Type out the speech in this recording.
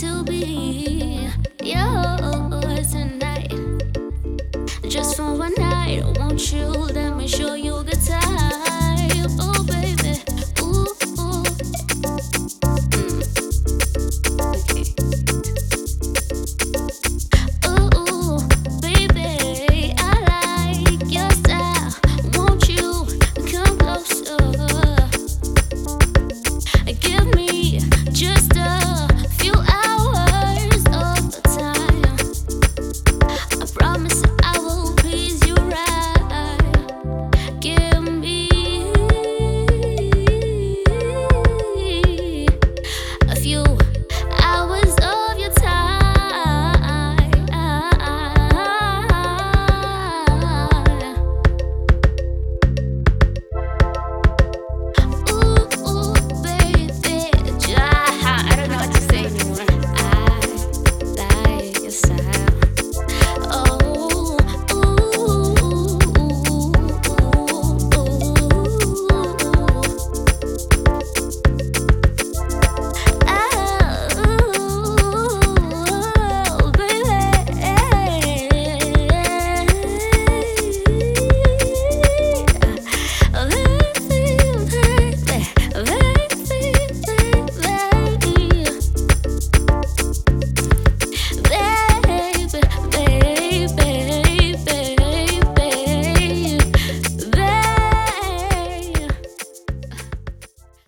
to be.